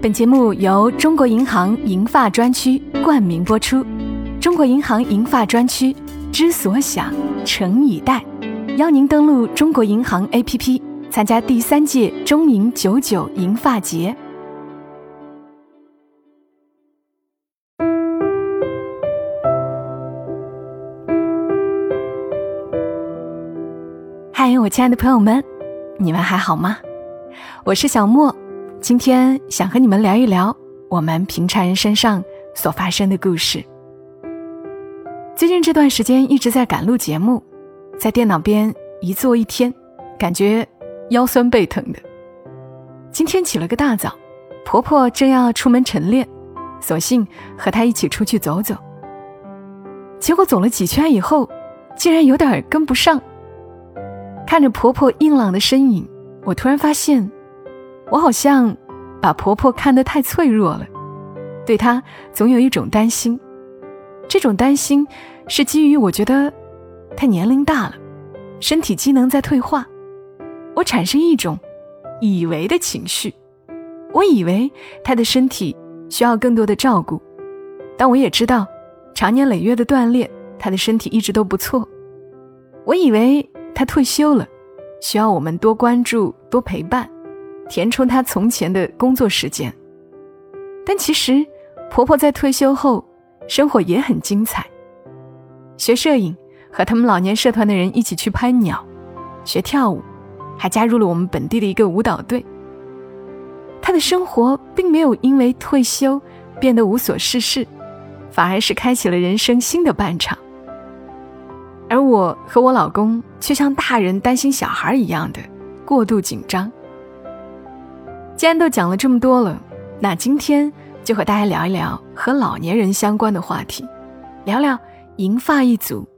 本节目由中国银行银发专区冠名播出。中国银行银发专区，知所想，诚以待，邀您登录中国银行 APP，参加第三届中银九九银发节。嗨，我亲爱的朋友们，你们还好吗？我是小莫，今天想和你们聊一聊我们平常人身上所发生的故事。最近这段时间一直在赶录节目，在电脑边一坐一天，感觉腰酸背疼的。今天起了个大早，婆婆正要出门晨练，索性和她一起出去走走。结果走了几圈以后，竟然有点跟不上。看着婆婆硬朗的身影，我突然发现，我好像把婆婆看得太脆弱了，对她总有一种担心。这种担心是基于我觉得她年龄大了，身体机能在退化，我产生一种以为的情绪。我以为她的身体需要更多的照顾，但我也知道，长年累月的锻炼，她的身体一直都不错。我以为。她退休了，需要我们多关注、多陪伴，填充她从前的工作时间。但其实，婆婆在退休后生活也很精彩，学摄影，和他们老年社团的人一起去拍鸟，学跳舞，还加入了我们本地的一个舞蹈队。她的生活并没有因为退休变得无所事事，反而是开启了人生新的半场。而我和我老公却像大人担心小孩一样的过度紧张。既然都讲了这么多了，那今天就和大家聊一聊和老年人相关的话题，聊聊银发一族。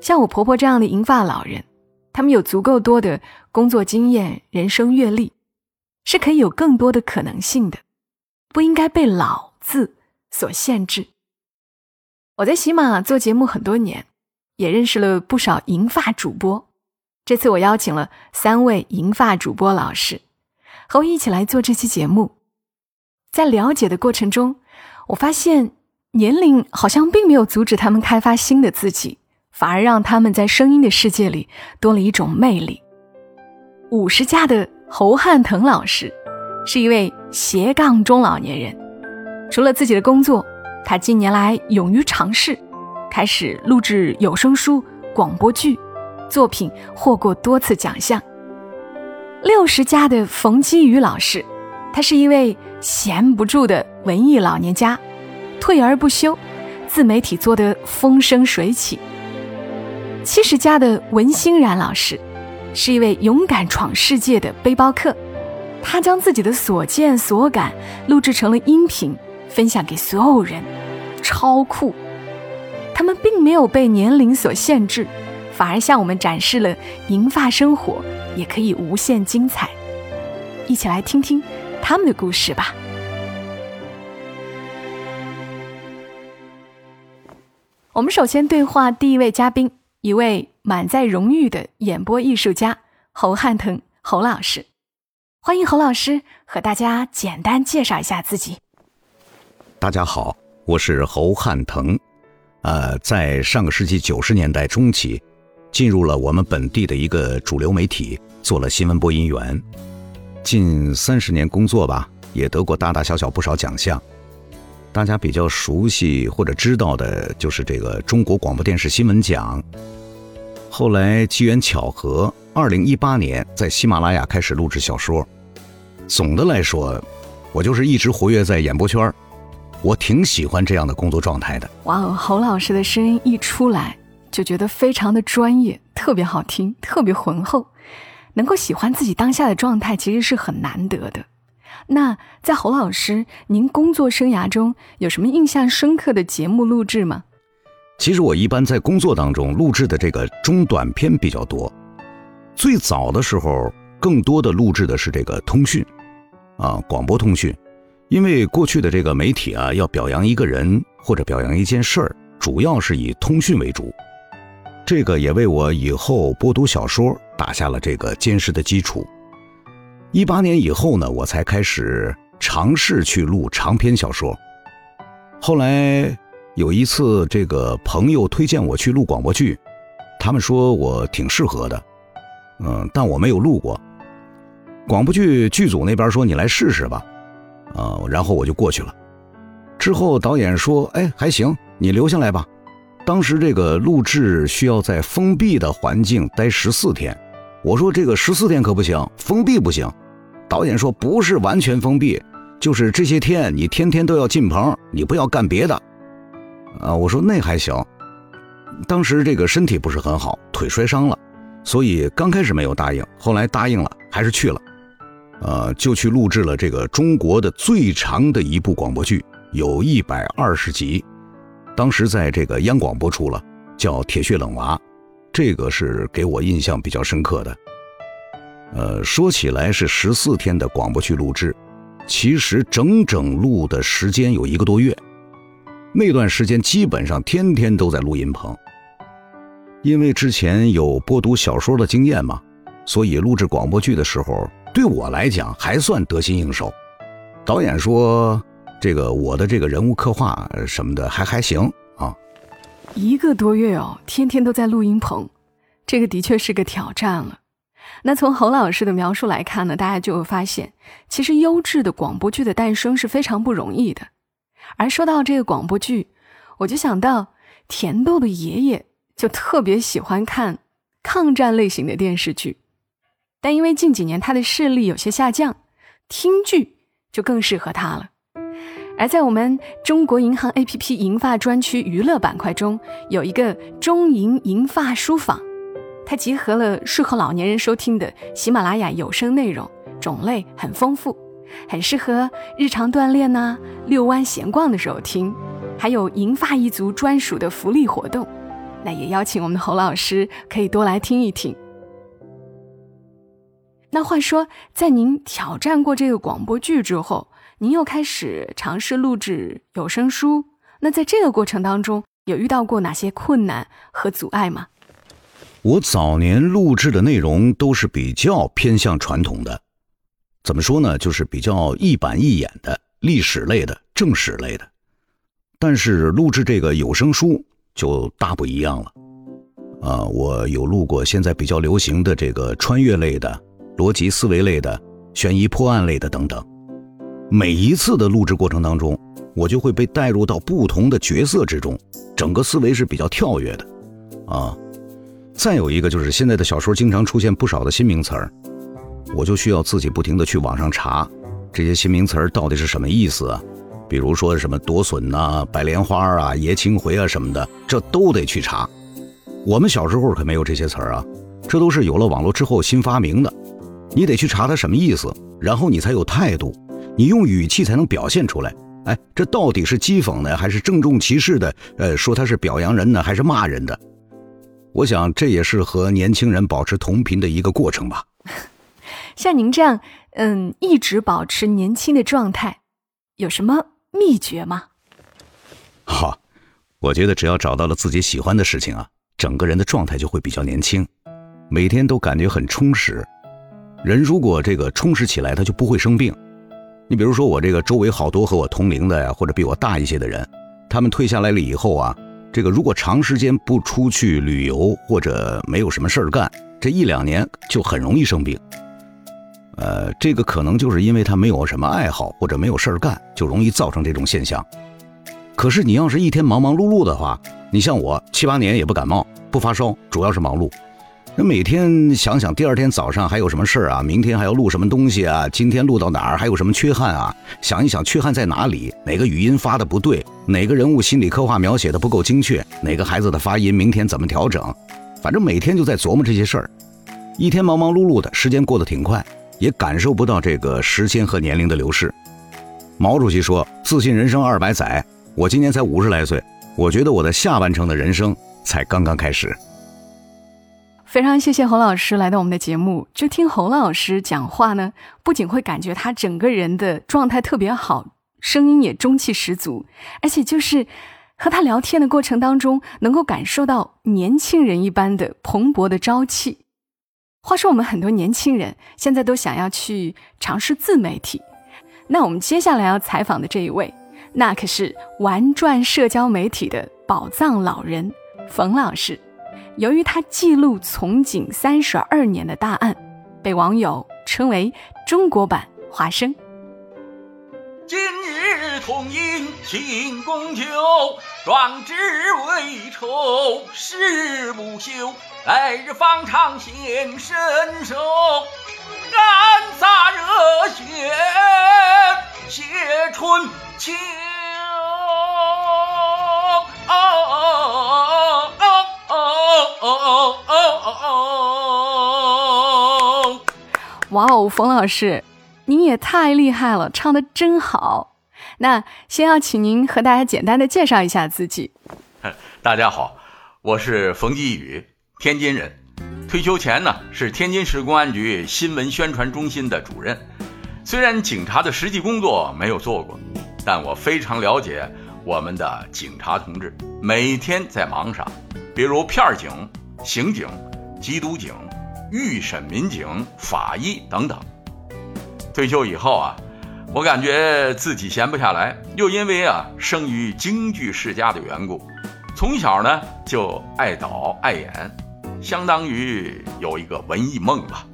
像我婆婆这样的银发老人，他们有足够多的工作经验、人生阅历，是可以有更多的可能性的，不应该被“老”字所限制。我在喜马做节目很多年。也认识了不少银发主播，这次我邀请了三位银发主播老师，和我一起来做这期节目。在了解的过程中，我发现年龄好像并没有阻止他们开发新的自己，反而让他们在声音的世界里多了一种魅力。五十加的侯汉腾老师是一位斜杠中老年人，除了自己的工作，他近年来勇于尝试。开始录制有声书、广播剧，作品获过多次奖项。六十加的冯基宇老师，他是一位闲不住的文艺老年家，退而不休，自媒体做得风生水起。七十加的文欣然老师，是一位勇敢闯世界的背包客，他将自己的所见所感录制成了音频，分享给所有人，超酷。他们并没有被年龄所限制，反而向我们展示了银发生活也可以无限精彩。一起来听听他们的故事吧。我们首先对话第一位嘉宾，一位满载荣誉的演播艺术家侯汉腾侯老师。欢迎侯老师和大家简单介绍一下自己。大家好，我是侯汉腾。呃，在上个世纪九十年代中期，进入了我们本地的一个主流媒体，做了新闻播音员。近三十年工作吧，也得过大大小小不少奖项。大家比较熟悉或者知道的，就是这个中国广播电视新闻奖。后来机缘巧合，二零一八年在喜马拉雅开始录制小说。总的来说，我就是一直活跃在演播圈我挺喜欢这样的工作状态的。哇哦，侯老师的声音一出来就觉得非常的专业，特别好听，特别浑厚。能够喜欢自己当下的状态，其实是很难得的。那在侯老师您工作生涯中有什么印象深刻的节目录制吗？其实我一般在工作当中录制的这个中短片比较多。最早的时候，更多的录制的是这个通讯，啊，广播通讯。因为过去的这个媒体啊，要表扬一个人或者表扬一件事儿，主要是以通讯为主，这个也为我以后播读小说打下了这个坚实的基础。一八年以后呢，我才开始尝试去录长篇小说。后来有一次，这个朋友推荐我去录广播剧，他们说我挺适合的，嗯，但我没有录过。广播剧剧组那边说你来试试吧，啊，然后我就过去了。之后导演说：“哎，还行，你留下来吧。”当时这个录制需要在封闭的环境待十四天，我说这个十四天可不行，封闭不行。导演说不是完全封闭，就是这些天你天天都要进棚，你不要干别的。啊，我说那还行。当时这个身体不是很好，腿摔伤了，所以刚开始没有答应，后来答应了，还是去了。呃，就去录制了这个中国的最长的一部广播剧，有一百二十集。当时在这个央广播出了，叫《铁血冷娃》，这个是给我印象比较深刻的。呃，说起来是十四天的广播剧录制，其实整整录的时间有一个多月。那段时间基本上天天都在录音棚，因为之前有播读小说的经验嘛，所以录制广播剧的时候对我来讲还算得心应手。导演说。这个我的这个人物刻画什么的还还行啊，一个多月哦，天天都在录音棚，这个的确是个挑战了。那从侯老师的描述来看呢，大家就会发现，其实优质的广播剧的诞生是非常不容易的。而说到这个广播剧，我就想到甜豆的爷爷就特别喜欢看抗战类型的电视剧，但因为近几年他的视力有些下降，听剧就更适合他了。而在我们中国银行 APP 银发专区娱乐板块中，有一个中银银发书房，它集合了适合老年人收听的喜马拉雅有声内容，种类很丰富，很适合日常锻炼呐、遛弯闲逛的时候听，还有银发一族专属的福利活动。那也邀请我们的侯老师可以多来听一听。那话说，在您挑战过这个广播剧之后，您又开始尝试录制有声书，那在这个过程当中，有遇到过哪些困难和阻碍吗？我早年录制的内容都是比较偏向传统的，怎么说呢？就是比较一板一眼的历史类的、正史类的。但是录制这个有声书就大不一样了。啊，我有录过现在比较流行的这个穿越类的、逻辑思维类的、悬疑破案类的等等。每一次的录制过程当中，我就会被带入到不同的角色之中，整个思维是比较跳跃的，啊，再有一个就是现在的小说经常出现不少的新名词儿，我就需要自己不停的去网上查这些新名词儿到底是什么意思啊，比如说什么夺笋呐、白莲花啊、爷青回啊什么的，这都得去查。我们小时候可没有这些词儿啊，这都是有了网络之后新发明的，你得去查它什么意思，然后你才有态度。你用语气才能表现出来，哎，这到底是讥讽呢，还是郑重其事的？呃，说他是表扬人呢，还是骂人的？我想这也是和年轻人保持同频的一个过程吧。像您这样，嗯，一直保持年轻的状态，有什么秘诀吗？好，我觉得只要找到了自己喜欢的事情啊，整个人的状态就会比较年轻，每天都感觉很充实。人如果这个充实起来，他就不会生病。你比如说，我这个周围好多和我同龄的呀，或者比我大一些的人，他们退下来了以后啊，这个如果长时间不出去旅游或者没有什么事儿干，这一两年就很容易生病。呃，这个可能就是因为他没有什么爱好或者没有事儿干，就容易造成这种现象。可是你要是一天忙忙碌碌的话，你像我七八年也不感冒不发烧，主要是忙碌。那每天想想第二天早上还有什么事儿啊？明天还要录什么东西啊？今天录到哪儿？还有什么缺憾啊？想一想缺憾在哪里？哪个语音发的不对？哪个人物心理刻画描写的不够精确？哪个孩子的发音明天怎么调整？反正每天就在琢磨这些事儿，一天忙忙碌碌的，时间过得挺快，也感受不到这个时间和年龄的流逝。毛主席说：“自信人生二百载。”我今年才五十来岁，我觉得我的下半程的人生才刚刚开始。非常谢谢侯老师来到我们的节目。就听侯老师讲话呢，不仅会感觉他整个人的状态特别好，声音也中气十足，而且就是和他聊天的过程当中，能够感受到年轻人一般的蓬勃的朝气。话说，我们很多年轻人现在都想要去尝试自媒体，那我们接下来要采访的这一位，那可是玩转社交媒体的宝藏老人冯老师。由于他记录从警三十二年的大案，被网友称为“中国版华生”。今日同饮庆功酒，壮志未酬誓不休。来日方长显身手，干洒热血写春秋。哦哦哦哦哦哇哦，冯老师，您也太厉害了，唱的真好。那先要请您和大家简单的介绍一下自己。大家好，我是冯继宇，天津人。退休前呢是天津市公安局新闻宣传中心的主任。虽然警察的实际工作没有做过，但我非常了解我们的警察同志每天在忙啥，比如片警、刑警、缉毒警。预审民警、法医等等。退休以后啊，我感觉自己闲不下来，又因为啊生于京剧世家的缘故，从小呢就爱导爱演，相当于有一个文艺梦吧。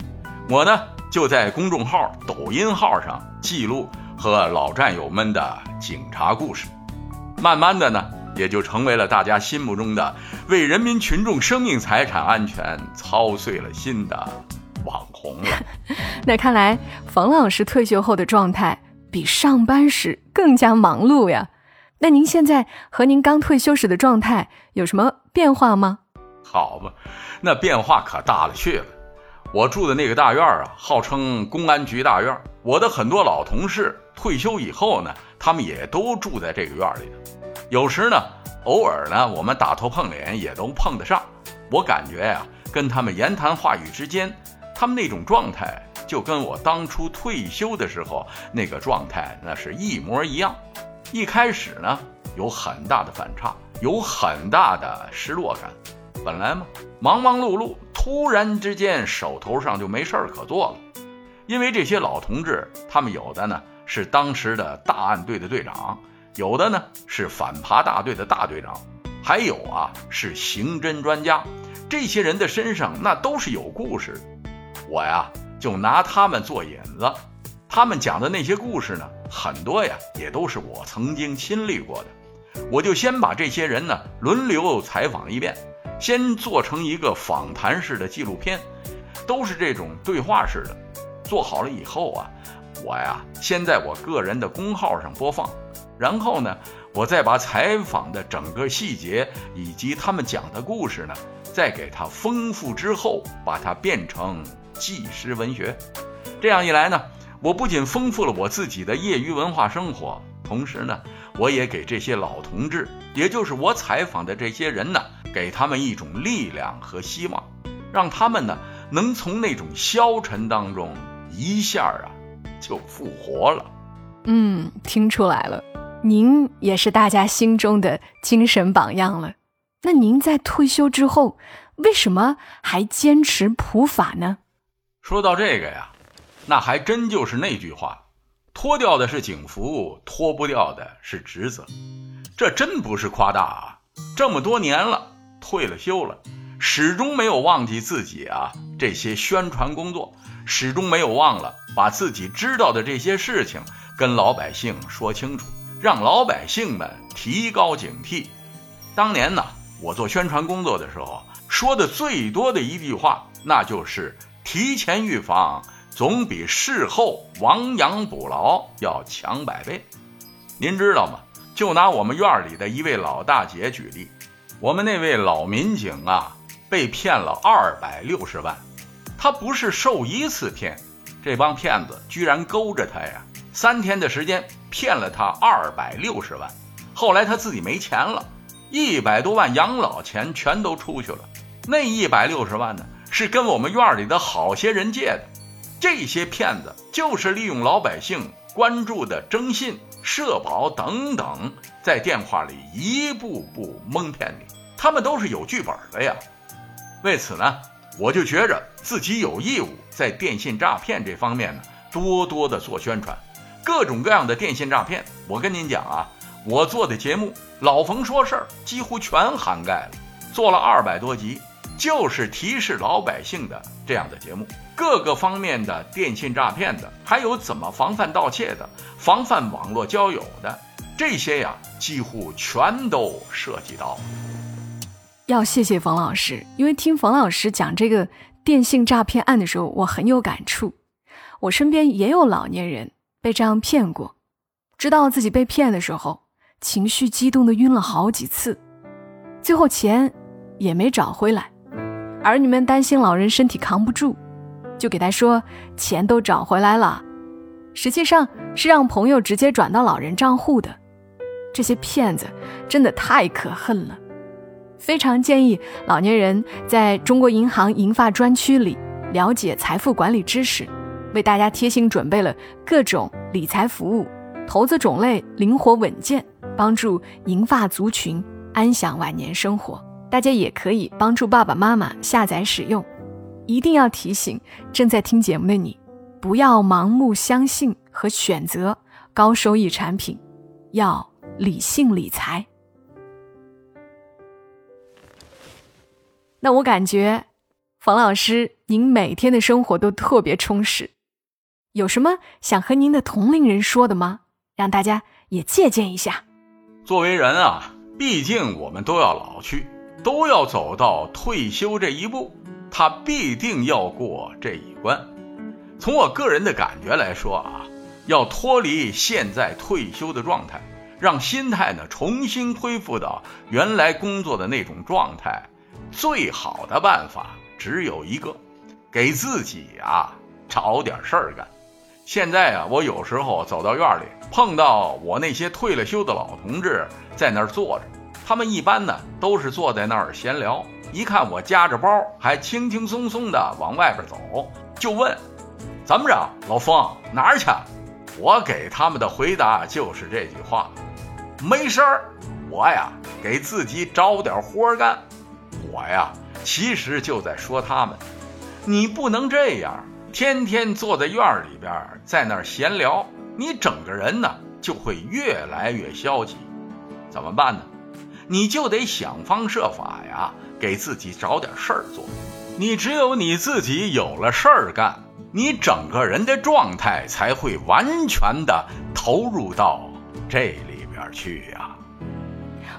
我呢就在公众号、抖音号上记录和老战友们的警察故事，慢慢的呢。也就成为了大家心目中的为人民群众生命财产安全操碎了心的网红了。那看来冯老师退休后的状态比上班时更加忙碌呀。那您现在和您刚退休时的状态有什么变化吗？好吧，那变化可大了去了。我住的那个大院啊，号称公安局大院。我的很多老同事退休以后呢，他们也都住在这个院里头。有时呢，偶尔呢，我们打头碰脸也都碰得上。我感觉呀，跟他们言谈话语之间，他们那种状态就跟我当初退休的时候那个状态那是一模一样。一开始呢，有很大的反差，有很大的失落感。本来嘛，忙忙碌碌，突然之间手头上就没事儿可做了。因为这些老同志，他们有的呢是当时的大案队的队长。有的呢是反扒大队的大队长，还有啊是刑侦专家，这些人的身上那都是有故事。我呀就拿他们做引子，他们讲的那些故事呢，很多呀也都是我曾经亲历过的。我就先把这些人呢轮流采访一遍，先做成一个访谈式的纪录片，都是这种对话式的。做好了以后啊，我呀先在我个人的公号上播放。然后呢，我再把采访的整个细节以及他们讲的故事呢，再给它丰富之后，把它变成纪实文学。这样一来呢，我不仅丰富了我自己的业余文化生活，同时呢，我也给这些老同志，也就是我采访的这些人呢，给他们一种力量和希望，让他们呢能从那种消沉当中一下啊就复活了。嗯，听出来了。您也是大家心中的精神榜样了。那您在退休之后，为什么还坚持普法呢？说到这个呀，那还真就是那句话：脱掉的是警服，脱不掉的是职责。这真不是夸大啊！这么多年了，退了休了，始终没有忘记自己啊这些宣传工作，始终没有忘了把自己知道的这些事情跟老百姓说清楚。让老百姓们提高警惕。当年呢，我做宣传工作的时候，说的最多的一句话，那就是提前预防总比事后亡羊补牢要强百倍。您知道吗？就拿我们院里的一位老大姐举例，我们那位老民警啊，被骗了二百六十万。他不是受一次骗，这帮骗子居然勾着他呀。三天的时间骗了他二百六十万，后来他自己没钱了，一百多万养老钱全都出去了。那一百六十万呢，是跟我们院里的好些人借的。这些骗子就是利用老百姓关注的征信、社保等等，在电话里一步步蒙骗你。他们都是有剧本的呀。为此呢，我就觉着自己有义务在电信诈骗这方面呢，多多的做宣传。各种各样的电信诈骗。我跟您讲啊，我做的节目《老冯说事儿》几乎全涵盖了，做了二百多集，就是提示老百姓的这样的节目。各个方面的电信诈骗的，还有怎么防范盗窃的，防范网络交友的，这些呀，几乎全都涉及到。要谢谢冯老师，因为听冯老师讲这个电信诈骗案的时候，我很有感触。我身边也有老年人被这样骗过，知道自己被骗的时候，情绪激动的晕了好几次，最后钱也没找回来。儿女们担心老人身体扛不住。就给他说钱都找回来了，实际上是让朋友直接转到老人账户的。这些骗子真的太可恨了，非常建议老年人在中国银行银发专区里了解财富管理知识，为大家贴心准备了各种理财服务，投资种类灵活稳健，帮助银发族群安享晚年生活。大家也可以帮助爸爸妈妈下载使用。一定要提醒正在听节目的你，不要盲目相信和选择高收益产品，要理性理财。那我感觉，冯老师，您每天的生活都特别充实，有什么想和您的同龄人说的吗？让大家也借鉴一下。作为人啊，毕竟我们都要老去，都要走到退休这一步。他必定要过这一关。从我个人的感觉来说啊，要脱离现在退休的状态，让心态呢重新恢复到原来工作的那种状态，最好的办法只有一个，给自己啊找点事儿干。现在啊，我有时候走到院里，碰到我那些退了休的老同志在那儿坐着，他们一般呢都是坐在那儿闲聊。一看我夹着包，还轻轻松松的往外边走，就问：“怎么着，老冯哪儿去？”我给他们的回答就是这句话：“没事儿，我呀给自己找点活干。”我呀其实就在说他们：“你不能这样，天天坐在院里边在那儿闲聊，你整个人呢就会越来越消极。怎么办呢？你就得想方设法呀。”给自己找点事儿做，你只有你自己有了事儿干，你整个人的状态才会完全的投入到这里边去呀。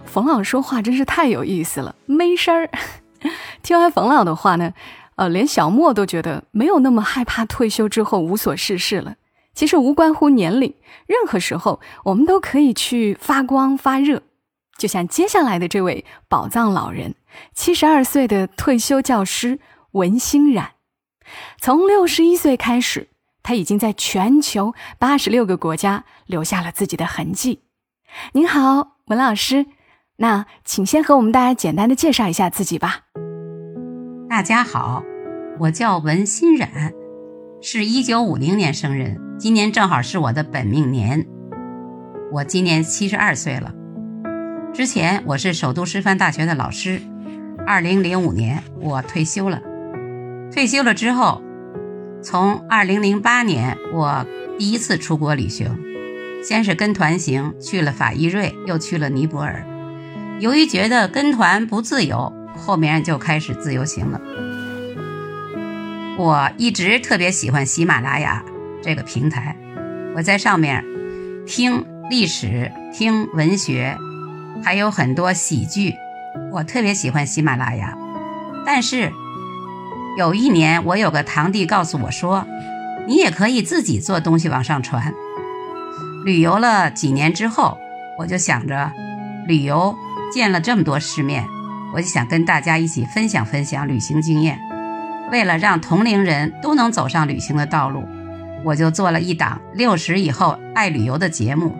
冯老说话真是太有意思了，没事儿。听完冯老的话呢，呃，连小莫都觉得没有那么害怕退休之后无所事事了。其实无关乎年龄，任何时候我们都可以去发光发热。就像接下来的这位宝藏老人，七十二岁的退休教师文欣冉，从六十一岁开始，他已经在全球八十六个国家留下了自己的痕迹。您好，文老师，那请先和我们大家简单的介绍一下自己吧。大家好，我叫文欣冉，是一九五零年生人，今年正好是我的本命年，我今年七十二岁了。之前我是首都师范大学的老师，二零零五年我退休了。退休了之后，从二零零八年我第一次出国旅行，先是跟团行去了法伊瑞，又去了尼泊尔。由于觉得跟团不自由，后面就开始自由行了。我一直特别喜欢喜马拉雅这个平台，我在上面听历史、听文学。还有很多喜剧，我特别喜欢喜马拉雅。但是有一年，我有个堂弟告诉我说：“你也可以自己做东西往上传。”旅游了几年之后，我就想着，旅游见了这么多世面，我就想跟大家一起分享分享旅行经验。为了让同龄人都能走上旅行的道路，我就做了一档六十以后爱旅游的节目，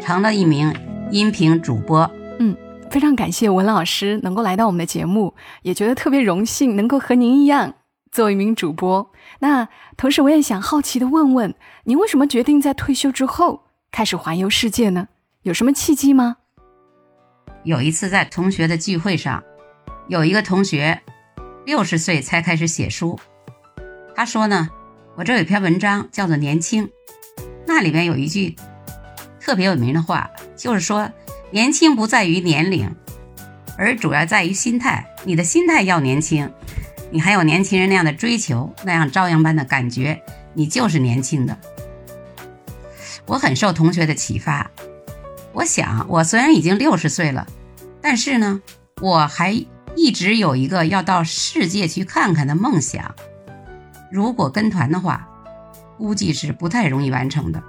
成了一名音频主播。嗯，非常感谢文老师能够来到我们的节目，也觉得特别荣幸能够和您一样做一名主播。那同时，我也想好奇的问问，您为什么决定在退休之后开始环游世界呢？有什么契机吗？有一次在同学的聚会上，有一个同学六十岁才开始写书，他说呢，我这有篇文章叫做《年轻》，那里边有一句特别有名的话，就是说年轻不在于年龄，而主要在于心态。你的心态要年轻，你还有年轻人那样的追求，那样朝阳般的感觉，你就是年轻的。我很受同学的启发，我想我虽然已经六十岁了，但是呢，我还一直有一个要到世界去看看的梦想。如果跟团的话，估计是不太容易完成的。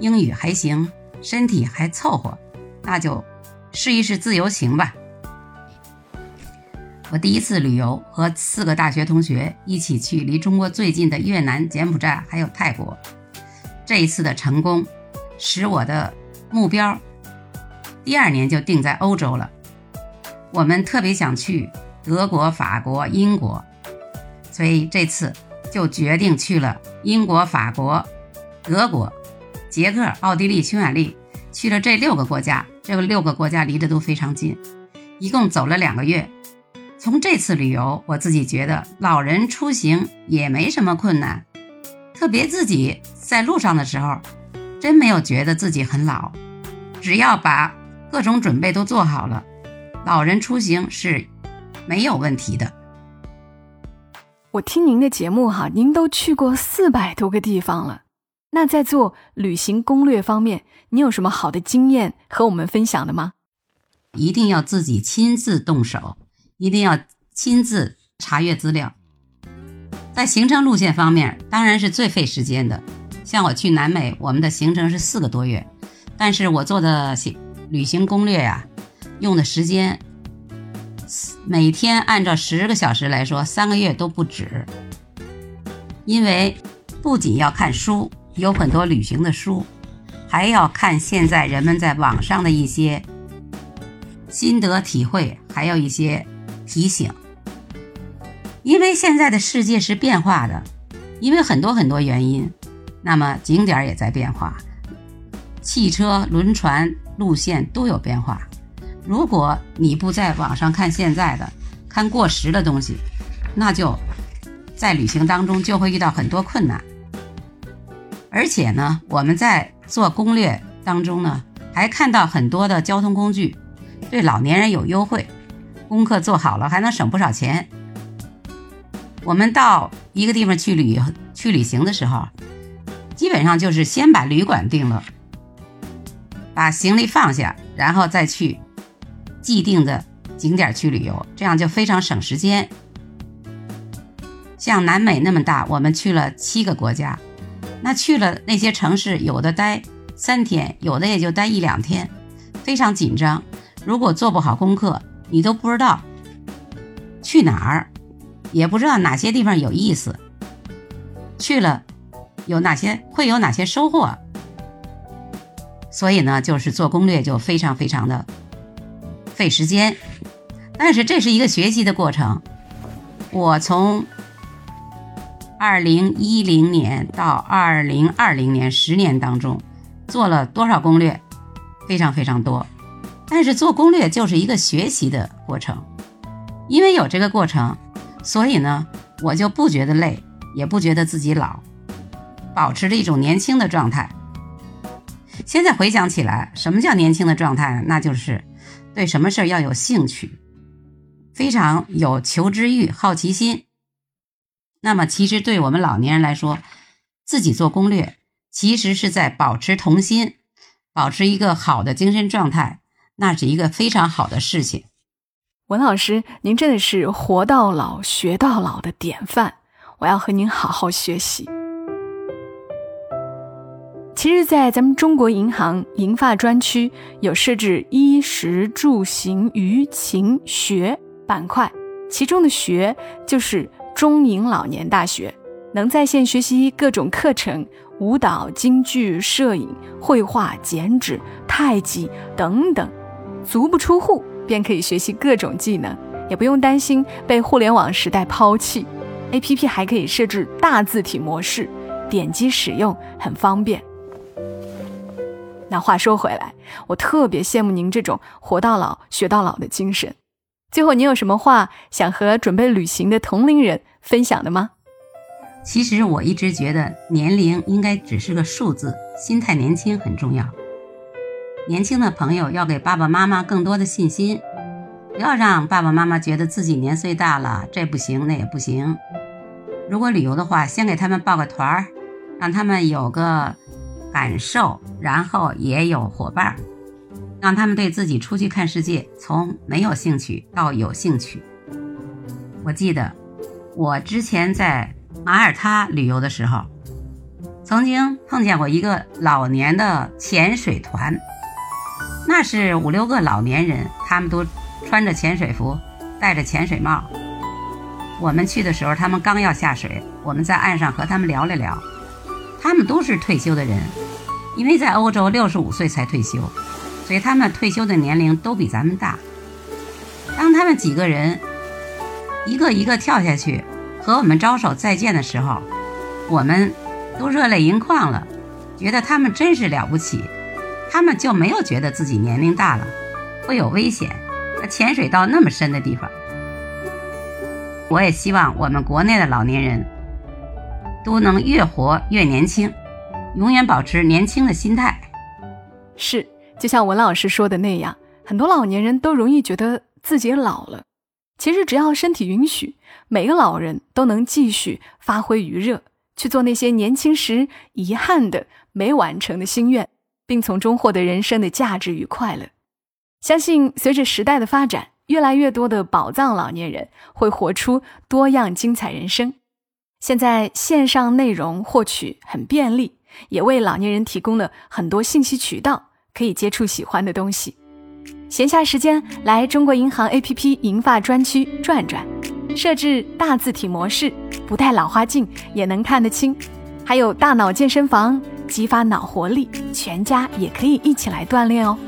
英语还行，身体还凑合，那就试一试自由行吧。我第一次旅游，和四个大学同学一起去离中国最近的越南、柬埔寨还有泰国。这一次的成功，使我的目标第二年就定在欧洲了。我们特别想去德国、法国、英国，所以这次就决定去了英国、法国、德国、捷克、奥地利、匈牙利，去了这六个国家。这六个国家离得都非常近，一共走了两个月。从这次旅游，我自己觉得老人出行也没什么困难，特别自己。在路上的时候，真没有觉得自己很老，只要把各种准备都做好了，老人出行是没有问题的。我听您的节目哈，您都去过四百多个地方了，那在做旅行攻略方面，你有什么好的经验和我们分享的吗？一定要自己亲自动手，一定要亲自查阅资料。在行程路线方面，当然是最费时间的。像我去南美，我们的行程是四个多月，但是我做的行旅行攻略呀，用的时间每天按照十个小时来说，三个月都不止。因为不仅要看书，有很多旅行的书，还要看现在人们在网上的一些心得体会，还有一些提醒。因为现在的世界是变化的，因为很多很多原因。那么景点也在变化，汽车、轮船路线都有变化。如果你不在网上看现在的，看过时的东西，那就在旅行当中就会遇到很多困难。而且呢，我们在做攻略当中呢，还看到很多的交通工具对老年人有优惠，功课做好了还能省不少钱。我们到一个地方去旅去旅行的时候。基本上就是先把旅馆定了，把行李放下，然后再去既定的景点去旅游，这样就非常省时间。像南美那么大，我们去了七个国家，那去了那些城市，有的待三天，有的也就待一两天，非常紧张。如果做不好功课，你都不知道去哪儿，也不知道哪些地方有意思，去了。有哪些会有哪些收获？所以呢，就是做攻略就非常非常的费时间，但是这是一个学习的过程。我从二零一零年到二零二零年十年当中做了多少攻略？非常非常多。但是做攻略就是一个学习的过程，因为有这个过程，所以呢，我就不觉得累，也不觉得自己老。保持着一种年轻的状态。现在回想起来，什么叫年轻的状态？那就是对什么事儿要有兴趣，非常有求知欲、好奇心。那么，其实对我们老年人来说，自己做攻略，其实是在保持童心，保持一个好的精神状态，那是一个非常好的事情。文老师，您真的是活到老学到老的典范，我要和您好好学习。其实，在咱们中国银行银发专区有设置衣食住行娱情学板块，其中的学就是中银老年大学，能在线学习各种课程，舞蹈、京剧、摄影、绘画、剪纸、太极等等，足不出户便可以学习各种技能，也不用担心被互联网时代抛弃。A P P 还可以设置大字体模式，点击使用很方便。那话说回来，我特别羡慕您这种活到老学到老的精神。最后，您有什么话想和准备旅行的同龄人分享的吗？其实我一直觉得年龄应该只是个数字，心态年轻很重要。年轻的朋友要给爸爸妈妈更多的信心，不要让爸爸妈妈觉得自己年岁大了，这不行那也不行。如果旅游的话，先给他们报个团儿，让他们有个感受，然后也有伙伴，让他们对自己出去看世界从没有兴趣到有兴趣。我记得我之前在马耳他旅游的时候，曾经碰见过一个老年的潜水团，那是五六个老年人，他们都穿着潜水服，戴着潜水帽。我们去的时候，他们刚要下水，我们在岸上和他们聊了聊。他们都是退休的人，因为在欧洲六十五岁才退休，所以他们退休的年龄都比咱们大。当他们几个人一个一个跳下去和我们招手再见的时候，我们都热泪盈眶了，觉得他们真是了不起。他们就没有觉得自己年龄大了会有危险，潜水到那么深的地方。我也希望我们国内的老年人都能越活越年轻，永远保持年轻的心态。是，就像文老师说的那样，很多老年人都容易觉得自己老了。其实只要身体允许，每个老人都能继续发挥余热，去做那些年轻时遗憾的、没完成的心愿，并从中获得人生的价值与快乐。相信随着时代的发展。越来越多的宝藏老年人会活出多样精彩人生。现在线上内容获取很便利，也为老年人提供了很多信息渠道，可以接触喜欢的东西。闲暇时间来中国银行 APP 银发专区转转，设置大字体模式，不戴老花镜也能看得清。还有大脑健身房，激发脑活力，全家也可以一起来锻炼哦。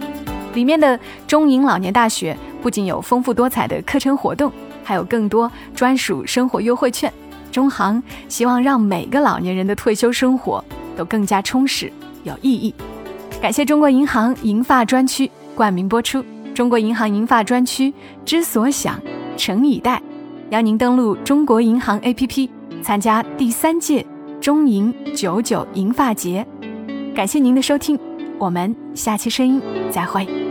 里面的中银老年大学。不仅有丰富多彩的课程活动，还有更多专属生活优惠券。中行希望让每个老年人的退休生活都更加充实有意义。感谢中国银行银发专区冠名播出。中国银行银发专区之所想，诚以待，邀您登录中国银行 APP 参加第三届中银九九银发节。感谢您的收听，我们下期声音再会。